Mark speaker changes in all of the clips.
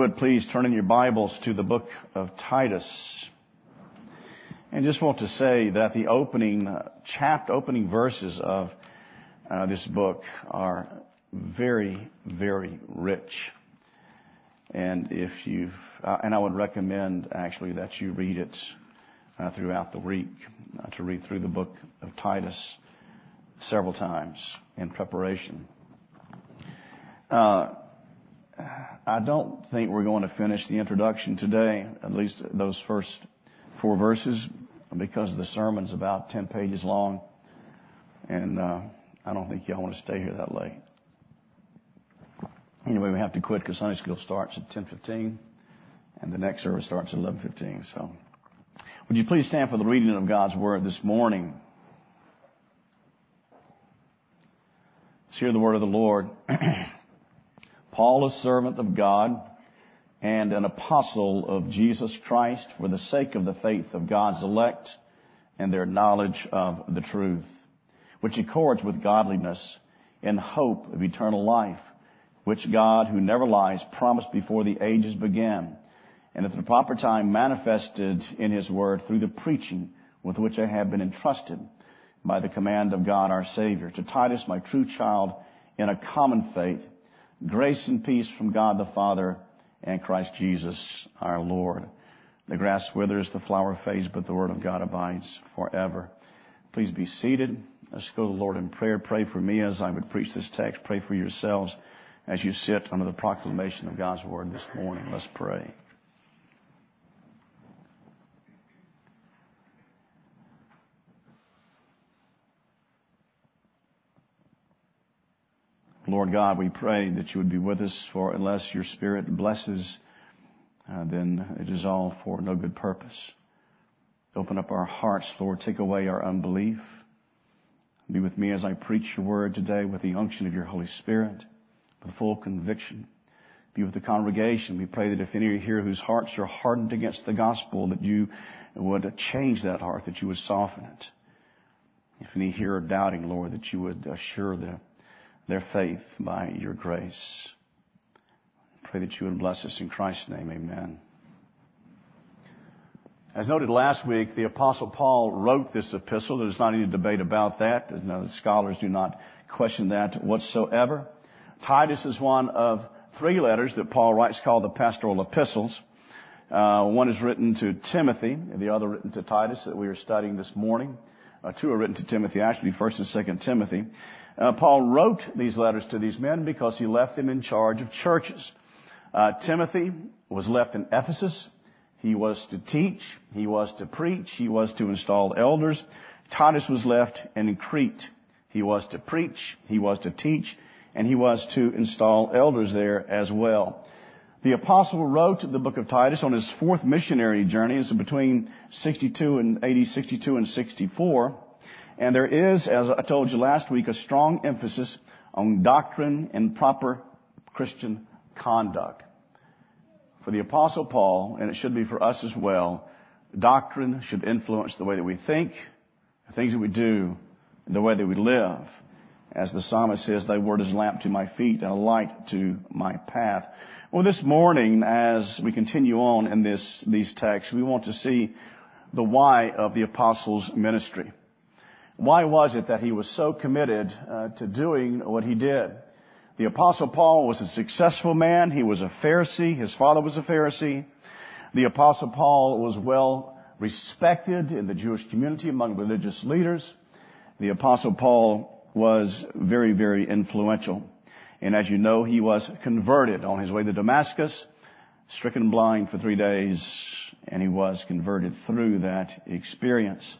Speaker 1: would, please turn in your Bibles to the book of Titus. And just want to say that the opening chapter, opening verses of uh, this book are very, very rich. And if you've, uh, and I would recommend actually that you read it uh, throughout the week, uh, to read through the book of Titus several times in preparation. Uh, I don't think we're going to finish the introduction today, at least those first four verses, because the sermon's about 10 pages long. And uh, I don't think y'all want to stay here that late. Anyway, we have to quit because Sunday school starts at 10:15, and the next service starts at 11:15. So, would you please stand for the reading of God's word this morning? Let's hear the word of the Lord. Paul, a servant of God and an apostle of Jesus Christ for the sake of the faith of God's elect and their knowledge of the truth, which accords with godliness in hope of eternal life, which God, who never lies, promised before the ages began, and at the proper time manifested in his word through the preaching with which I have been entrusted by the command of God our Savior. To Titus, my true child, in a common faith, Grace and peace from God the Father and Christ Jesus our Lord. The grass withers, the flower fades, but the word of God abides forever. Please be seated. Let's go to the Lord in prayer. Pray for me as I would preach this text. Pray for yourselves as you sit under the proclamation of God's word this morning. Let's pray. Lord God, we pray that you would be with us, for unless your Spirit blesses, uh, then it is all for no good purpose. Open up our hearts, Lord. Take away our unbelief. Be with me as I preach your word today with the unction of your Holy Spirit, with full conviction. Be with the congregation. We pray that if any are here whose hearts are hardened against the gospel, that you would change that heart, that you would soften it. If any here are doubting, Lord, that you would assure them their faith by your grace. Pray that you would bless us in Christ's name. Amen. As noted last week, the apostle Paul wrote this epistle. There's not any debate about that. the scholars do not question that whatsoever. Titus is one of three letters that Paul writes called the pastoral epistles. Uh, one is written to Timothy, and the other written to Titus that we are studying this morning. Uh, two are written to Timothy, actually, First and Second Timothy. Uh, Paul wrote these letters to these men because he left them in charge of churches. Uh, Timothy was left in Ephesus. He was to teach. He was to preach. He was to install elders. Titus was left in Crete. He was to preach. He was to teach. And he was to install elders there as well. The apostle wrote the book of Titus on his fourth missionary journey. It's between 62 and 80, 62 and 64. And there is, as I told you last week, a strong emphasis on doctrine and proper Christian conduct. For the apostle Paul, and it should be for us as well, doctrine should influence the way that we think, the things that we do, the way that we live. As the psalmist says, thy word is a lamp to my feet and a light to my path. Well, this morning, as we continue on in this, these texts, we want to see the why of the apostles' ministry. Why was it that he was so committed uh, to doing what he did? The apostle Paul was a successful man. He was a Pharisee. His father was a Pharisee. The apostle Paul was well respected in the Jewish community among religious leaders. The apostle Paul was very, very influential. And as you know, he was converted on his way to Damascus, stricken blind for three days, and he was converted through that experience.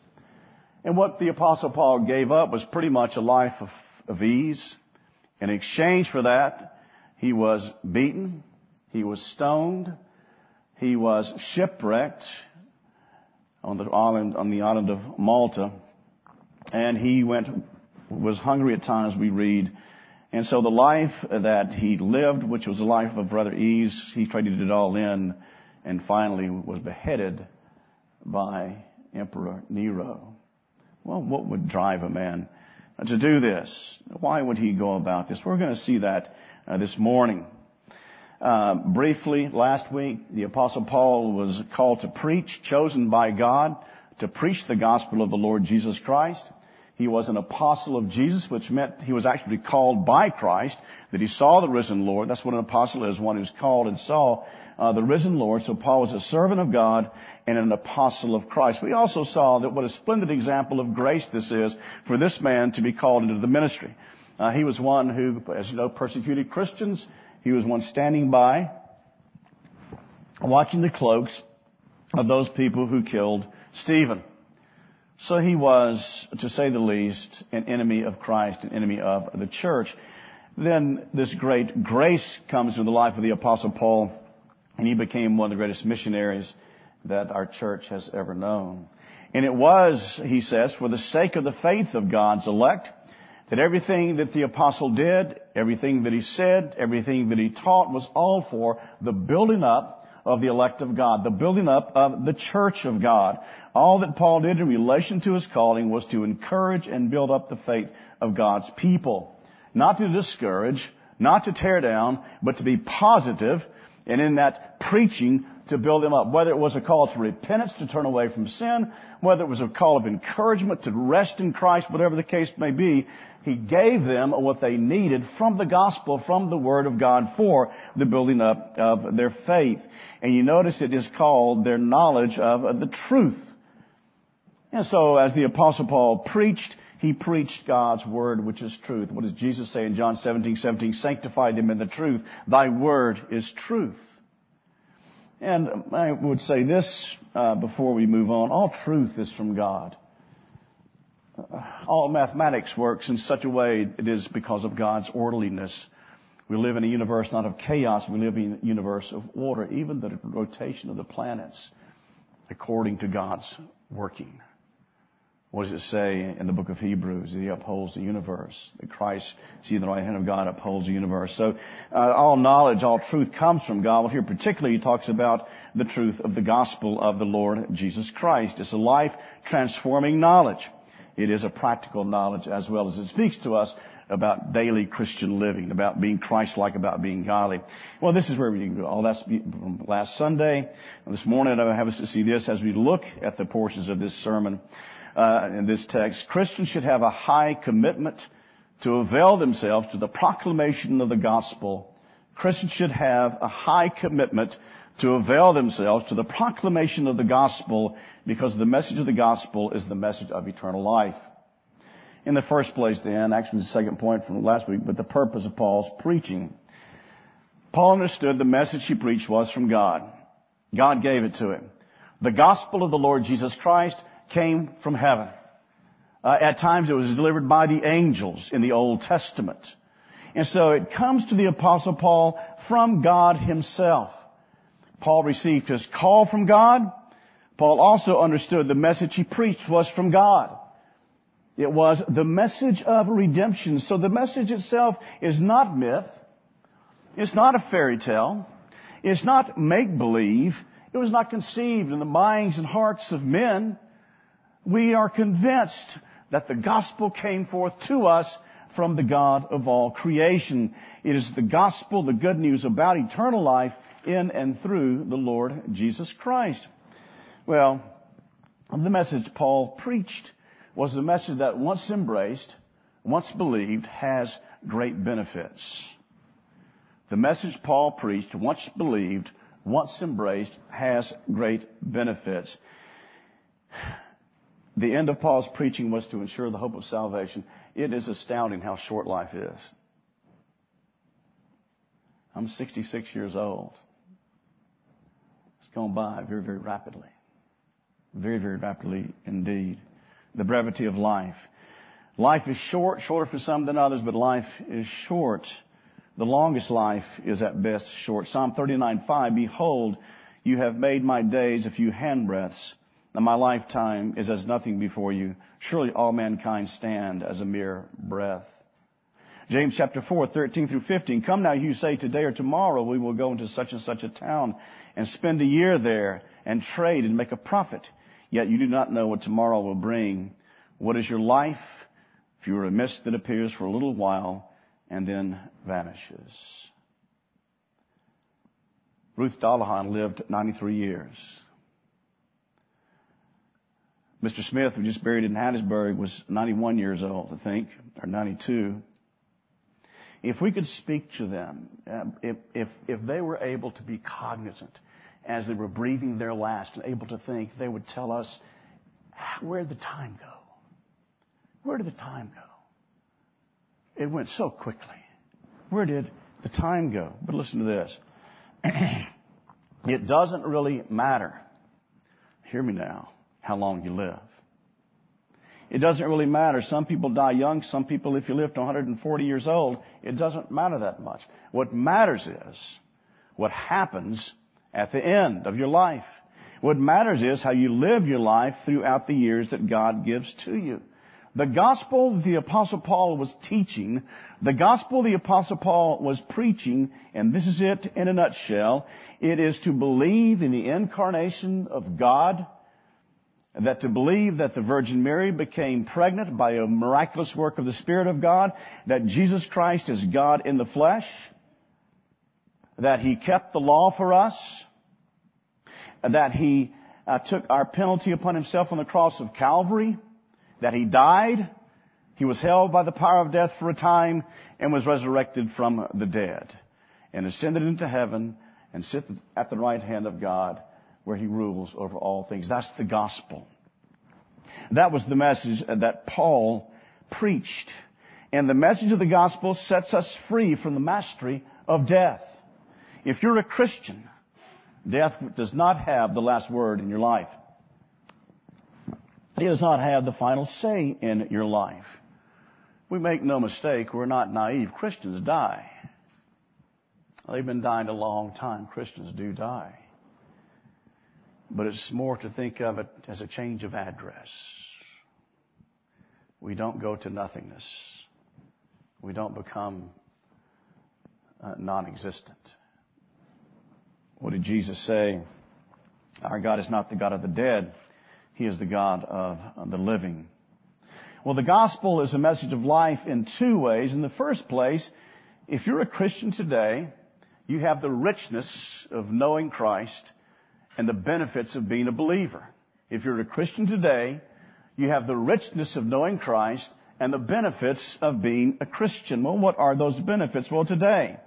Speaker 1: And what the apostle Paul gave up was pretty much a life of, of ease. In exchange for that, he was beaten, he was stoned, he was shipwrecked on the island, on the island of Malta, and he went, was hungry at times, we read. And so the life that he lived, which was a life of rather ease, he traded it all in and finally was beheaded by Emperor Nero. Well, what would drive a man to do this? Why would he go about this? We're going to see that uh, this morning. Uh, briefly, last week, the Apostle Paul was called to preach, chosen by God to preach the gospel of the Lord Jesus Christ. He was an apostle of Jesus, which meant he was actually called by Christ, that he saw the risen Lord. That's what an apostle is, one who's called and saw uh, the risen Lord. So Paul was a servant of God and an apostle of Christ. We also saw that what a splendid example of grace this is for this man to be called into the ministry. Uh, he was one who, as you know, persecuted Christians. He was one standing by, watching the cloaks of those people who killed Stephen. So he was, to say the least, an enemy of Christ, an enemy of the church. Then this great grace comes into the life of the apostle Paul, and he became one of the greatest missionaries that our church has ever known. And it was, he says, for the sake of the faith of God's elect, that everything that the apostle did, everything that he said, everything that he taught was all for the building up of the elect of God, the building up of the church of God. All that Paul did in relation to his calling was to encourage and build up the faith of God's people. Not to discourage, not to tear down, but to be positive, and in that preaching to build them up. Whether it was a call to repentance, to turn away from sin, whether it was a call of encouragement to rest in Christ, whatever the case may be, he gave them what they needed from the gospel, from the word of God for the building up of their faith. And you notice it is called their knowledge of the truth. And so as the apostle Paul preached, he preached God's word, which is truth. What does Jesus say in John 17, 17? Sanctify them in the truth. Thy word is truth. And I would say this uh, before we move on. All truth is from God. All mathematics works in such a way it is because of God's orderliness. We live in a universe not of chaos, we live in a universe of order, even the rotation of the planets according to God's working. What does it say in the book of Hebrews? He upholds the universe. That Christ, seated the right hand of God, upholds the universe. So uh, all knowledge, all truth comes from God. Well, here particularly he talks about the truth of the gospel of the Lord Jesus Christ. It's a life transforming knowledge. It is a practical knowledge as well as it speaks to us about daily Christian living, about being Christ-like, about being godly. Well, this is where we can go. All that's from last Sunday. This morning I have us to see this as we look at the portions of this sermon Uh, in this text, Christians should have a high commitment to avail themselves to the proclamation of the gospel. Christians should have a high commitment to avail themselves to the proclamation of the gospel because the message of the gospel is the message of eternal life. In the first place then, actually the second point from last week, but the purpose of Paul's preaching. Paul understood the message he preached was from God. God gave it to him. The gospel of the Lord Jesus Christ came from heaven. Uh, at times it was delivered by the angels in the Old Testament. And so it comes to the apostle Paul from God himself. Paul received his call from God. Paul also understood the message he preached was from God. It was the message of redemption. So the message itself is not myth. It's not a fairy tale. It's not make believe. It was not conceived in the minds and hearts of men we are convinced that the gospel came forth to us from the God of all creation. It is the gospel, the good news about eternal life in and through the Lord Jesus Christ. Well, the message Paul preached was the message that once embraced, once believed, has great benefits. The message Paul preached, once believed, once embraced, has great benefits. The end of Paul's preaching was to ensure the hope of salvation. It is astounding how short life is. I'm 66 years old. It's gone by very, very rapidly. Very, very rapidly indeed. The brevity of life. Life is short, shorter for some than others, but life is short. The longest life is at best short. Psalm 39:5, Behold, you have made my days a few handbreadths and my lifetime is as nothing before you. Surely all mankind stand as a mere breath. James chapter 4, 13 through 15. Come now, you say today or tomorrow we will go into such and such a town and spend a year there and trade and make a profit. Yet you do not know what tomorrow will bring. What is your life? If you are a mist that appears for a little while and then vanishes. Ruth Dallahan lived 93 years. Mr. Smith, who just buried in Hattiesburg, was 91 years old, I think, or 92. If we could speak to them, uh, if, if, if they were able to be cognizant as they were breathing their last and able to think, they would tell us, where did the time go? Where did the time go? It went so quickly. Where did the time go? But listen to this. it doesn't really matter. Hear me now how long you live. It doesn't really matter. Some people die young. Some people, if you live to 140 years old, it doesn't matter that much. What matters is what happens at the end of your life. What matters is how you live your life throughout the years that God gives to you. The gospel the apostle Paul was teaching, the gospel the apostle Paul was preaching, and this is it in a nutshell, it is to believe in the incarnation of God, that to believe that the Virgin Mary became pregnant by a miraculous work of the Spirit of God, that Jesus Christ is God in the flesh, that He kept the law for us, that He uh, took our penalty upon Himself on the cross of Calvary, that He died, He was held by the power of death for a time, and was resurrected from the dead, and ascended into heaven, and sit at the right hand of God, where he rules over all things. That's the gospel. That was the message that Paul preached. And the message of the gospel sets us free from the mastery of death. If you're a Christian, death does not have the last word in your life. It does not have the final say in your life. We make no mistake, we're not naive. Christians die. They've been dying a long time. Christians do die. But it's more to think of it as a change of address. We don't go to nothingness. We don't become uh, non-existent. What did Jesus say? Our God is not the God of the dead. He is the God of the living. Well, the gospel is a message of life in two ways. In the first place, if you're a Christian today, you have the richness of knowing Christ and the benefits of being a believer. If you're a Christian today, you have the richness of knowing Christ and the benefits of being a Christian. Well, what are those benefits? Well, today,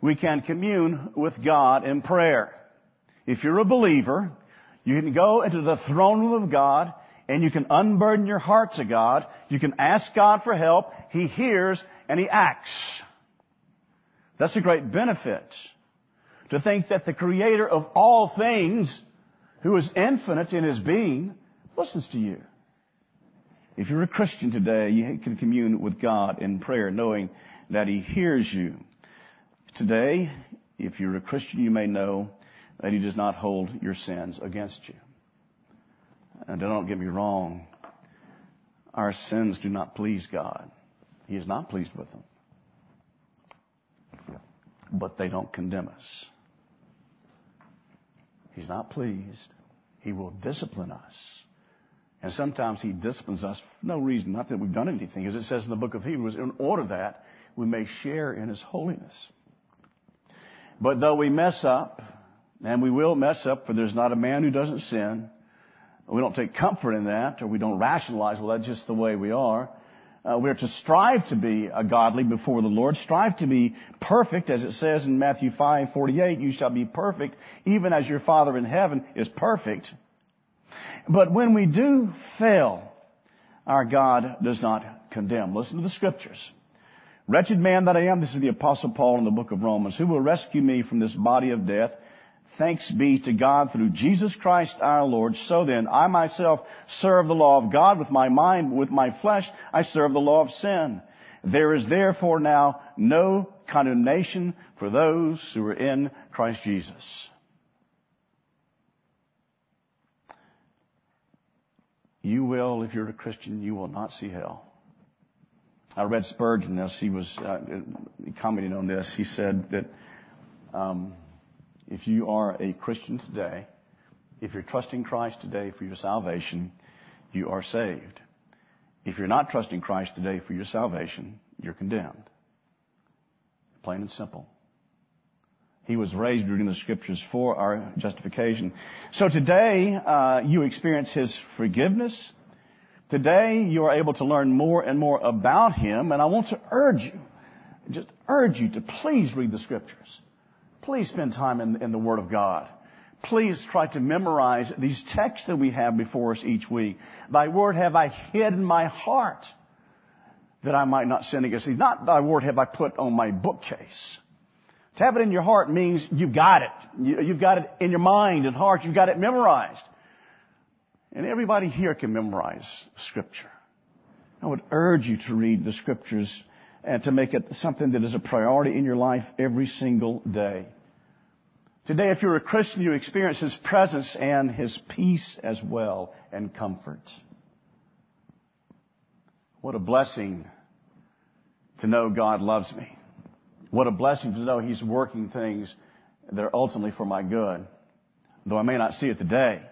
Speaker 1: we can commune with God in prayer. If you're a believer, you can go into the throne room of God and you can unburden your heart to God. You can ask God for help. He hears and He acts. That's a great benefit to think that the creator of all things, who is infinite in his being, listens to you. If you're a Christian today, you can commune with God in prayer, knowing that he hears you. Today, if you're a Christian, you may know that he does not hold your sins against you. And don't get me wrong, our sins do not please God. He is not pleased with them. But they don't condemn us. He's not pleased. He will discipline us. And sometimes He disciplines us for no reason, not that we've done anything. As it says in the book of Hebrews, in order that we may share in His holiness. But though we mess up, and we will mess up, for there's not a man who doesn't sin, we don't take comfort in that, or we don't rationalize, well, that's just the way we are. Uh, we're to strive to be a godly before the Lord, strive to be perfect, as it says in Matthew 5:48, you shall be perfect, even as your Father in heaven is perfect. But when we do fail, our God does not condemn. Listen to the scriptures. Wretched man that I am, this is the apostle Paul in the book of Romans, who will rescue me from this body of death? Thanks be to God through Jesus Christ our Lord. So then, I myself serve the law of God with my mind, with my flesh, I serve the law of sin. There is therefore now no condemnation for those who are in Christ Jesus. You will, if you're a Christian, you will not see hell. I read Spurgeon this. He was uh, commenting on this. He said that um, if you are a Christian today, if you're trusting Christ today for your salvation, you are saved. If you're not trusting Christ today for your salvation, you're condemned. Plain and simple. He was raised reading the scriptures for our justification. So today, uh, you experience His forgiveness. Today, you are able to learn more and more about Him, and I want to urge you, just urge you to please read the scriptures. Please spend time in, in the Word of God. Please try to memorize these texts that we have before us each week. Thy Word have I hid in my heart that I might not sin against thee. Not thy Word have I put on my bookcase. To have it in your heart means you've got it. You've got it in your mind and heart. You've got it memorized. And everybody here can memorize Scripture. I would urge you to read the Scriptures and to make it something that is a priority in your life every single day. Today, if you're a Christian, you experience His presence and His peace as well and comfort. What a blessing to know God loves me. What a blessing to know He's working things that are ultimately for my good. Though I may not see it today,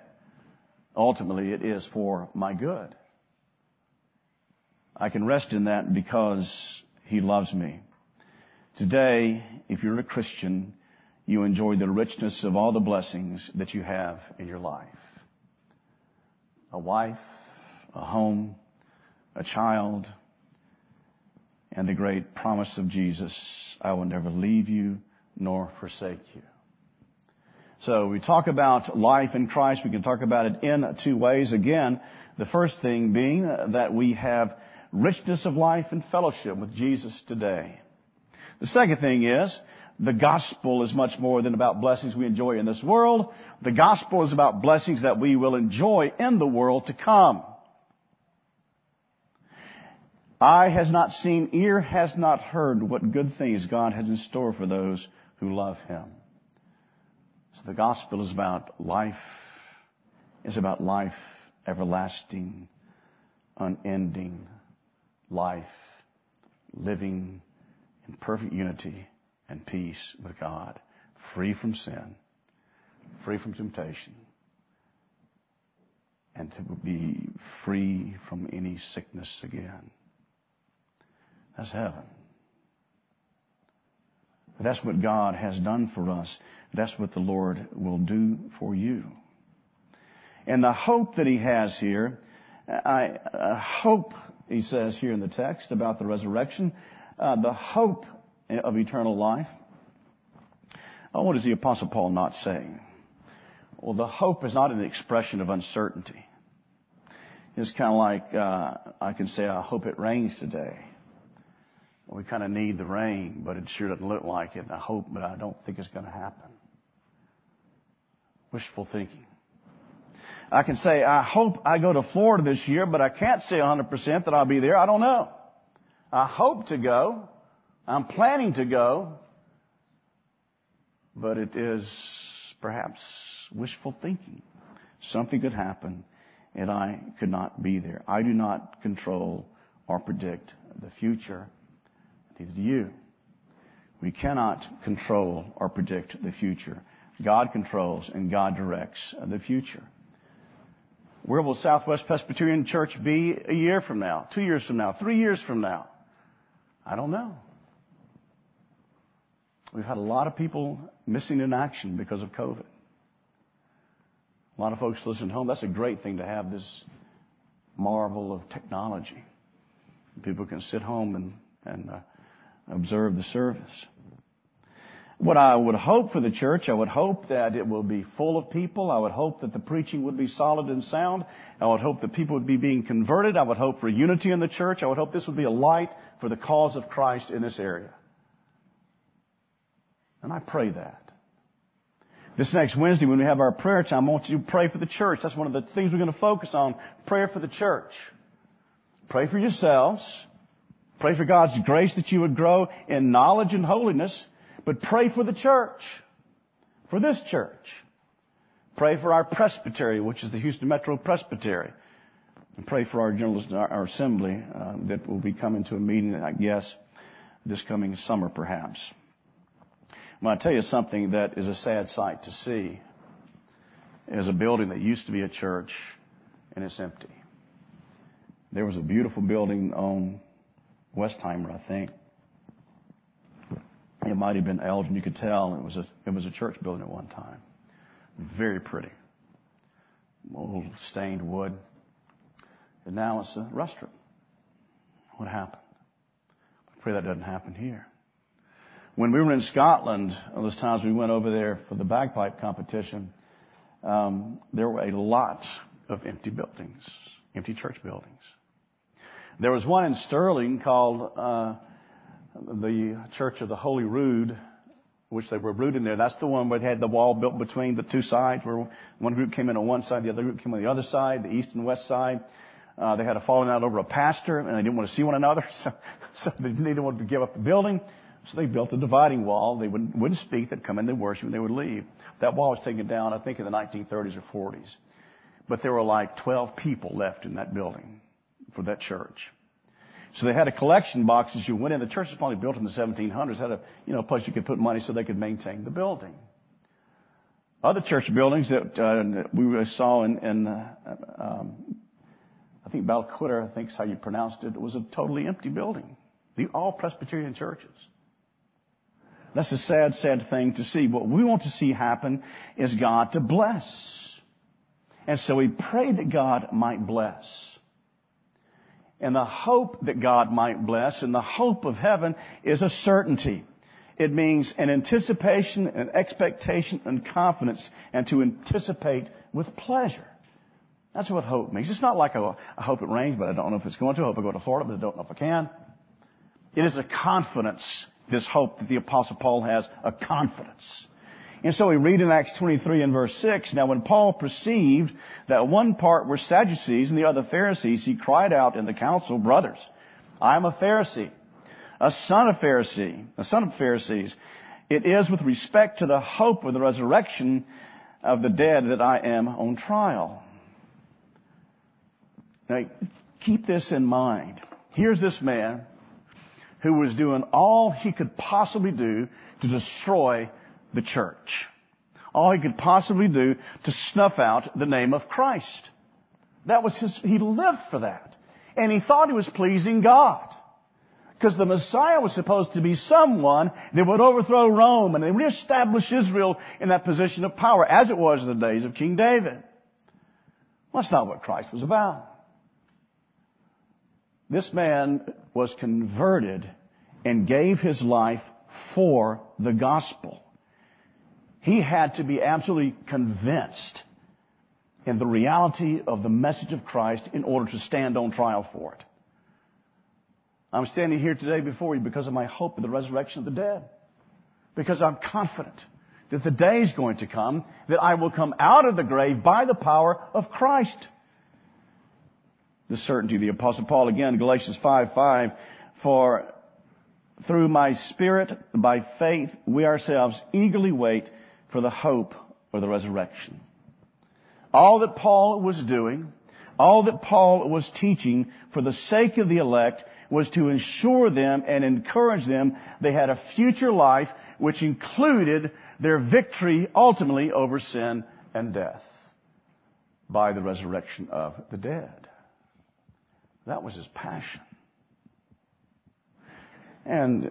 Speaker 1: ultimately it is for my good. I can rest in that because He loves me. Today, if you're a Christian, you enjoy the richness of all the blessings that you have in your life. A wife, a home, a child, and the great promise of Jesus, I will never leave you nor forsake you. So we talk about life in Christ. We can talk about it in two ways. Again, the first thing being that we have richness of life and fellowship with Jesus today. The second thing is the gospel is much more than about blessings we enjoy in this world. The gospel is about blessings that we will enjoy in the world to come. Eye has not seen, ear has not heard what good things God has in store for those who love Him. So the gospel is about life, is about life everlasting, unending life, living in perfect unity and peace with God, free from sin, free from temptation, and to be free from any sickness again. That's heaven. That's what God has done for us. That's what the Lord will do for you. And the hope that He has here, I, hope, He says here in the text about the resurrection, uh, the hope of eternal life. Oh, what is the Apostle Paul not saying? Well, the hope is not an expression of uncertainty. It's kind of like uh, I can say, I hope it rains today. We kind of need the rain, but it sure doesn't look like it. I hope, but I don't think it's going to happen. Wishful thinking. I can say, I hope I go to Florida this year, but I can't say 100% that I'll be there. I don't know. I hope to go. I'm planning to go. But it is perhaps wishful thinking. Something could happen and I could not be there. I do not control or predict the future. Neither do you. We cannot control or predict the future. God controls and God directs the future. Where will Southwest Presbyterian Church be a year from now, two years from now, three years from now? I don't know. We've had a lot of people missing in action because of COVID. A lot of folks listen home. That's a great thing to have this marvel of technology. People can sit home and, and uh, observe the service. What I would hope for the church, I would hope that it will be full of people. I would hope that the preaching would be solid and sound. I would hope that people would be being converted. I would hope for unity in the church. I would hope this would be a light for the cause of Christ in this area. And I pray that. This next Wednesday when we have our prayer time, I want you to pray for the church. That's one of the things we're going to focus on. Prayer for the church. Pray for yourselves. Pray for God's grace that you would grow in knowledge and holiness, but pray for the church, for this church. Pray for our presbytery, which is the Houston Metro Presbytery. And pray for our general, our assembly uh, that will be coming to a meeting, I guess, this coming summer perhaps. Well, to tell you something that is a sad sight to see. Is a building that used to be a church and it's empty. There was a beautiful building on Westheimer, I think. It might have been Eldon. You could tell it was a, it was a church building at one time. Very pretty. Old stained wood. And now it's a restaurant. What happened? I pray that doesn't happen here. When we were in Scotland, those times we went over there for the bagpipe competition, um, there were a lot of empty buildings, empty church buildings. There was one in Stirling called uh, the Church of the Holy Rood, which they were rooted there. That's the one where they had the wall built between the two sides, where one group came in on one side, the other group came on the other side, the east and west side. Uh, they had a falling out over a pastor, and they didn't want to see one another, so, so they neither wanted to give up the building. So they built a dividing wall. They wouldn't, wouldn't speak. They'd come in, they'd worship, and they would leave. That wall was taken down, I think, in the 1930s or 40s. But there were like 12 people left in that building for that church. So they had a collection box as you went in. The church was probably built in the 1700s. Had a you know place you could put money so they could maintain the building. Other church buildings that uh, we saw in, in uh, um, I think Balquhidder, I think is how you pronounced it, was a totally empty building. The, all Presbyterian churches. That's a sad, sad thing to see. What we want to see happen is God to bless. And so we pray that God might bless. And the hope that God might bless and the hope of heaven is a certainty. It means an anticipation, an expectation, and confidence, and to anticipate with pleasure. That's what hope means. It's not like I hope it rains, but I don't know if it's going to. I hope I go to Florida, but I don't know if I can. It is a confidence, this hope that the apostle Paul has, a confidence. And so we read in Acts 23 and verse 6, Now when Paul perceived that one part were Sadducees and the other Pharisees, he cried out in the council, Brothers, I am a Pharisee, a son of Pharisee, a son of Pharisees. It is with respect to the hope of the resurrection of the dead that I am on trial. Now, keep this in mind. Here's this man who was doing all he could possibly do to destroy the church. All he could possibly do to snuff out the name of Christ. That was his, he lived for that. And he thought he was pleasing God. Because the Messiah was supposed to be someone that would overthrow Rome and reestablish Israel in that position of power, as it was in the days of King David. Well, that's not what Christ was about. This man was converted and gave his life for the gospel. He had to be absolutely convinced in the reality of the message of Christ in order to stand on trial for it. I'm standing here today before you because of my hope in the resurrection of the dead. Because I'm confident that the day is going to come that I will come out of the grave by the power of Christ. The certainty of the apostle Paul again, Galatians 5, 5, for through my spirit, by faith, we ourselves eagerly wait for the hope of the resurrection. All that Paul was doing, all that Paul was teaching for the sake of the elect was to ensure them and encourage them they had a future life which included their victory ultimately over sin and death by the resurrection of the dead. That was his passion. And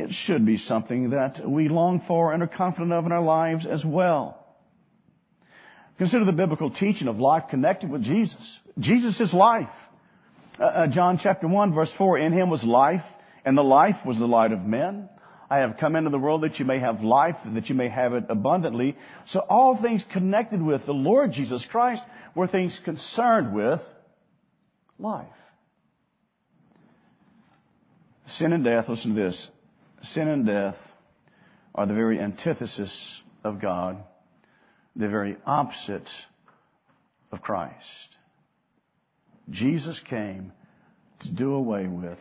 Speaker 1: it should be something that we long for and are confident of in our lives as well. Consider the biblical teaching of life connected with Jesus. Jesus is life. Uh, uh, John chapter 1 verse 4, in him was life, and the life was the light of men. I have come into the world that you may have life, that you may have it abundantly. So all things connected with the Lord Jesus Christ were things concerned with life. Sin and death, listen to this, sin and death are the very antithesis of God, the very opposite of Christ. Jesus came to do away with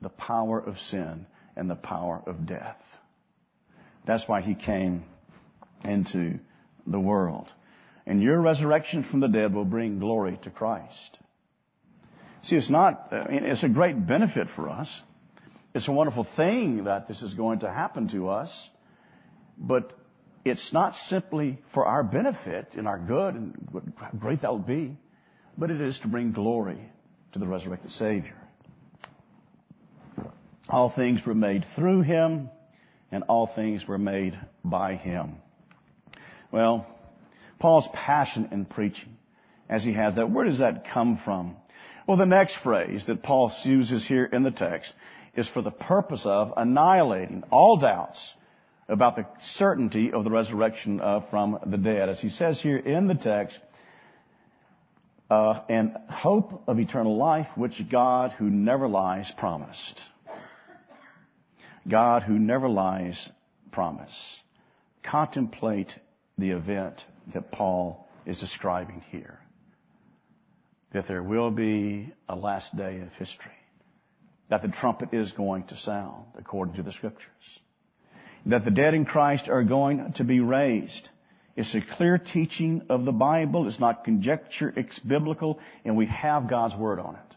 Speaker 1: the power of sin and the power of death. That's why he came into the world. And your resurrection from the dead will bring glory to Christ. See, it's not, uh, it's a great benefit for us. It's a wonderful thing that this is going to happen to us, but it's not simply for our benefit and our good and what great that will be, but it is to bring glory to the resurrected Savior. All things were made through Him, and all things were made by him. Well, Paul's passion in preaching, as he has that, where does that come from? Well, the next phrase that Paul uses here in the text is for the purpose of annihilating all doubts about the certainty of the resurrection uh, from the dead. As he says here in the text, uh, and hope of eternal life, which God, who never lies, promised. God, who never lies, promise. Contemplate the event that Paul is describing here. That there will be a last day of history. That the trumpet is going to sound according to the scriptures. That the dead in Christ are going to be raised it's a clear teaching of the Bible. It's not conjecture. It's biblical. And we have God's Word on it.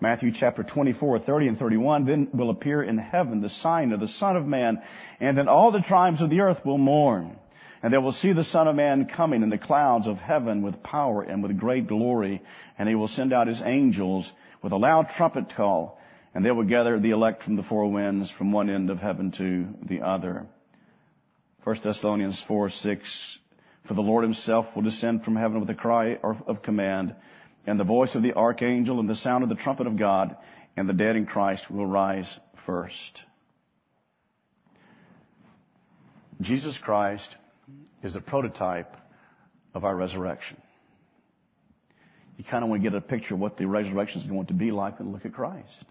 Speaker 1: Matthew chapter 24, 30 and 31, then will appear in heaven the sign of the Son of Man, and then all the tribes of the earth will mourn. And they will see the Son of Man coming in the clouds of heaven with power and with great glory, and he will send out his angels with a loud trumpet call, and they will gather the elect from the four winds from one end of heaven to the other. 1 Thessalonians 4, 6. For the Lord himself will descend from heaven with a cry of command, and the voice of the archangel, and the sound of the trumpet of God, and the dead in Christ will rise first. Jesus Christ is the prototype of our resurrection. You kind of want to get a picture of what the resurrection is going to be like and look at Christ.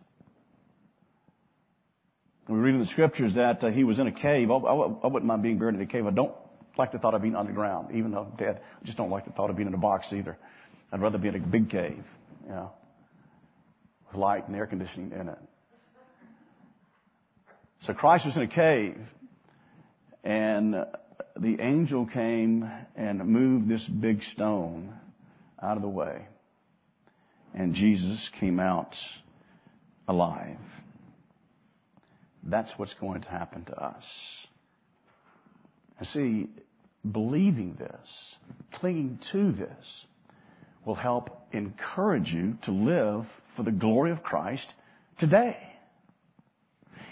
Speaker 1: We read in the scriptures that uh, he was in a cave. I, I, I, wouldn't mind being buried in a cave. I don't like the thought of being underground, even though I'm dead. I just don't like the thought of being in a box either. I'd rather be in a big cave, you know, with light and air conditioning in it. So Christ was in a cave, and the angel came and moved this big stone out of the way, and Jesus came out alive. That's what's going to happen to us. And see, believing this, clinging to this, will help encourage you to live for the glory of Christ today.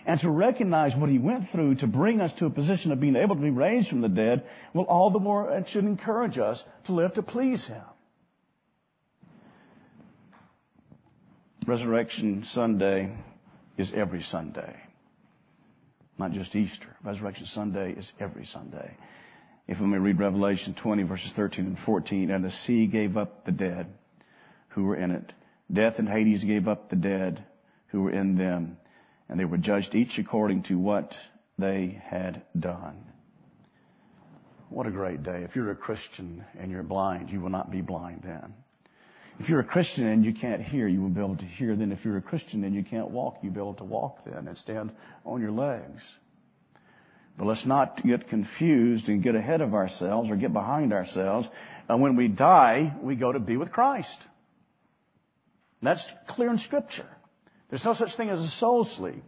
Speaker 1: And to recognize what he went through to bring us to a position of being able to be raised from the dead will all the more, it should encourage us to live to please him. Resurrection Sunday is every Sunday not just Easter. Resurrection Sunday is every Sunday. If we may read Revelation 20 verses 13 and 14, and the sea gave up the dead who were in it. Death and Hades gave up the dead who were in them, and they were judged each according to what they had done. What a great day. If you're a Christian and you're blind, you will not be blind then. If you're a Christian and you can't hear, you will be able to hear then. If you're a Christian and you can't walk, you'll be able to walk then and stand on your legs. But let's not get confused and get ahead of ourselves or get behind ourselves. And when we die, we go to be with Christ. That's clear in Scripture. There's no such thing as a soul sleep.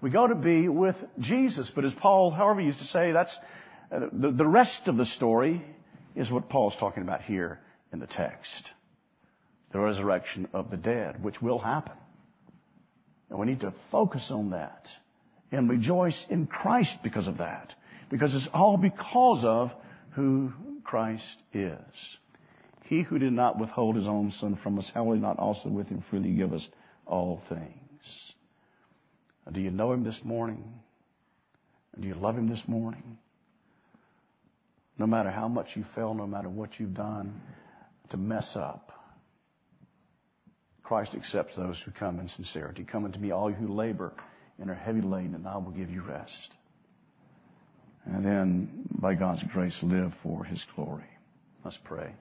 Speaker 1: We go to be with Jesus. But as Paul Harvey, used to say, that's uh, the, the rest of the story is what Paul's talking about here in the text the resurrection of the dead, which will happen. And we need to focus on that and rejoice in Christ because of that. Because it's all because of who Christ is. He who did not withhold his own son from us, how will he not also with him freely give us all things? Do you know him this morning? Do you love him this morning? No matter how much you fail, no matter what you've done to mess up, Christ accepts those who come in sincerity. Come unto me, all you who labor and are heavy laden, and I will give you rest. And then, by God's grace, live for His glory. Let's pray.